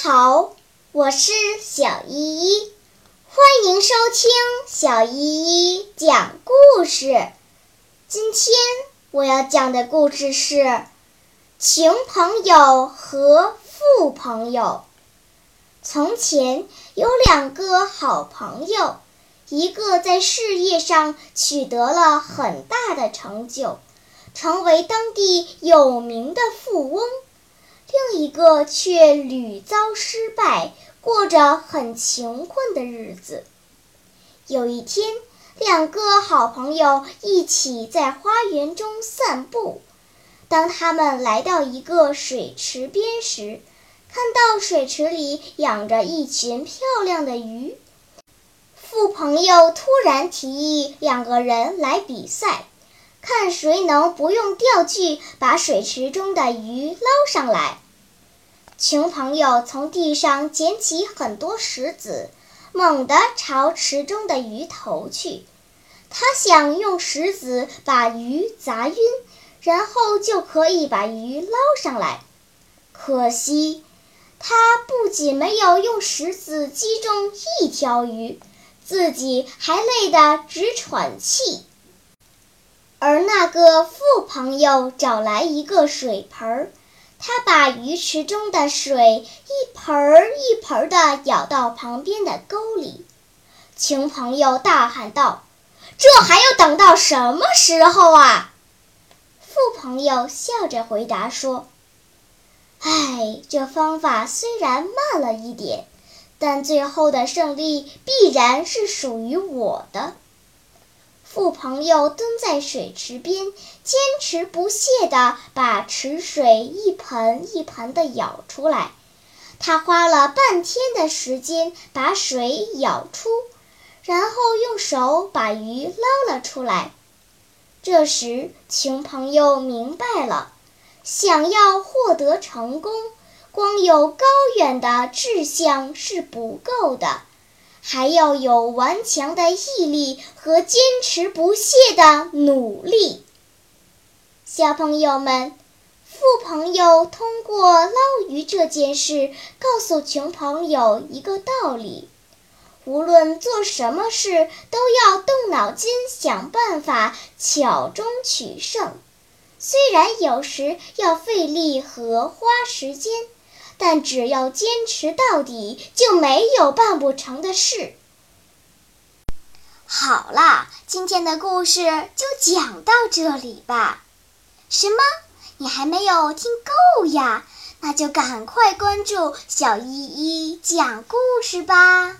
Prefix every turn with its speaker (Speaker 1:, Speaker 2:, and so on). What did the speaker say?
Speaker 1: 好，我是小依依，欢迎收听小依依讲故事。今天我要讲的故事是《穷朋友和富朋友》。从前有两个好朋友，一个在事业上取得了很大的成就，成为当地有名的富翁。另一个却屡遭失败，过着很穷困的日子。有一天，两个好朋友一起在花园中散步。当他们来到一个水池边时，看到水池里养着一群漂亮的鱼。富朋友突然提议两个人来比赛，看谁能不用钓具把水池中的鱼捞上来。穷朋友从地上捡起很多石子，猛地朝池中的鱼投去。他想用石子把鱼砸晕，然后就可以把鱼捞上来。可惜，他不仅没有用石子击中一条鱼，自己还累得直喘气。而那个富朋友找来一个水盆儿。他把鱼池中的水一盆儿一盆儿地舀到旁边的沟里，穷朋友大喊道：“这还要等到什么时候啊？”富朋友笑着回答说：“哎，这方法虽然慢了一点，但最后的胜利必然是属于我的。”富朋友蹲在水池边，坚持不懈地把池水一盆一盆地舀出来。他花了半天的时间把水舀出，然后用手把鱼捞了出来。这时，穷朋友明白了：想要获得成功，光有高远的志向是不够的。还要有顽强的毅力和坚持不懈的努力。小朋友们，富朋友通过捞鱼这件事，告诉穷朋友一个道理：无论做什么事，都要动脑筋想办法，巧中取胜。虽然有时要费力和花时间。但只要坚持到底，就没有办不成的事。好啦，今天的故事就讲到这里吧。什么？你还没有听够呀？那就赶快关注小依依讲故事吧。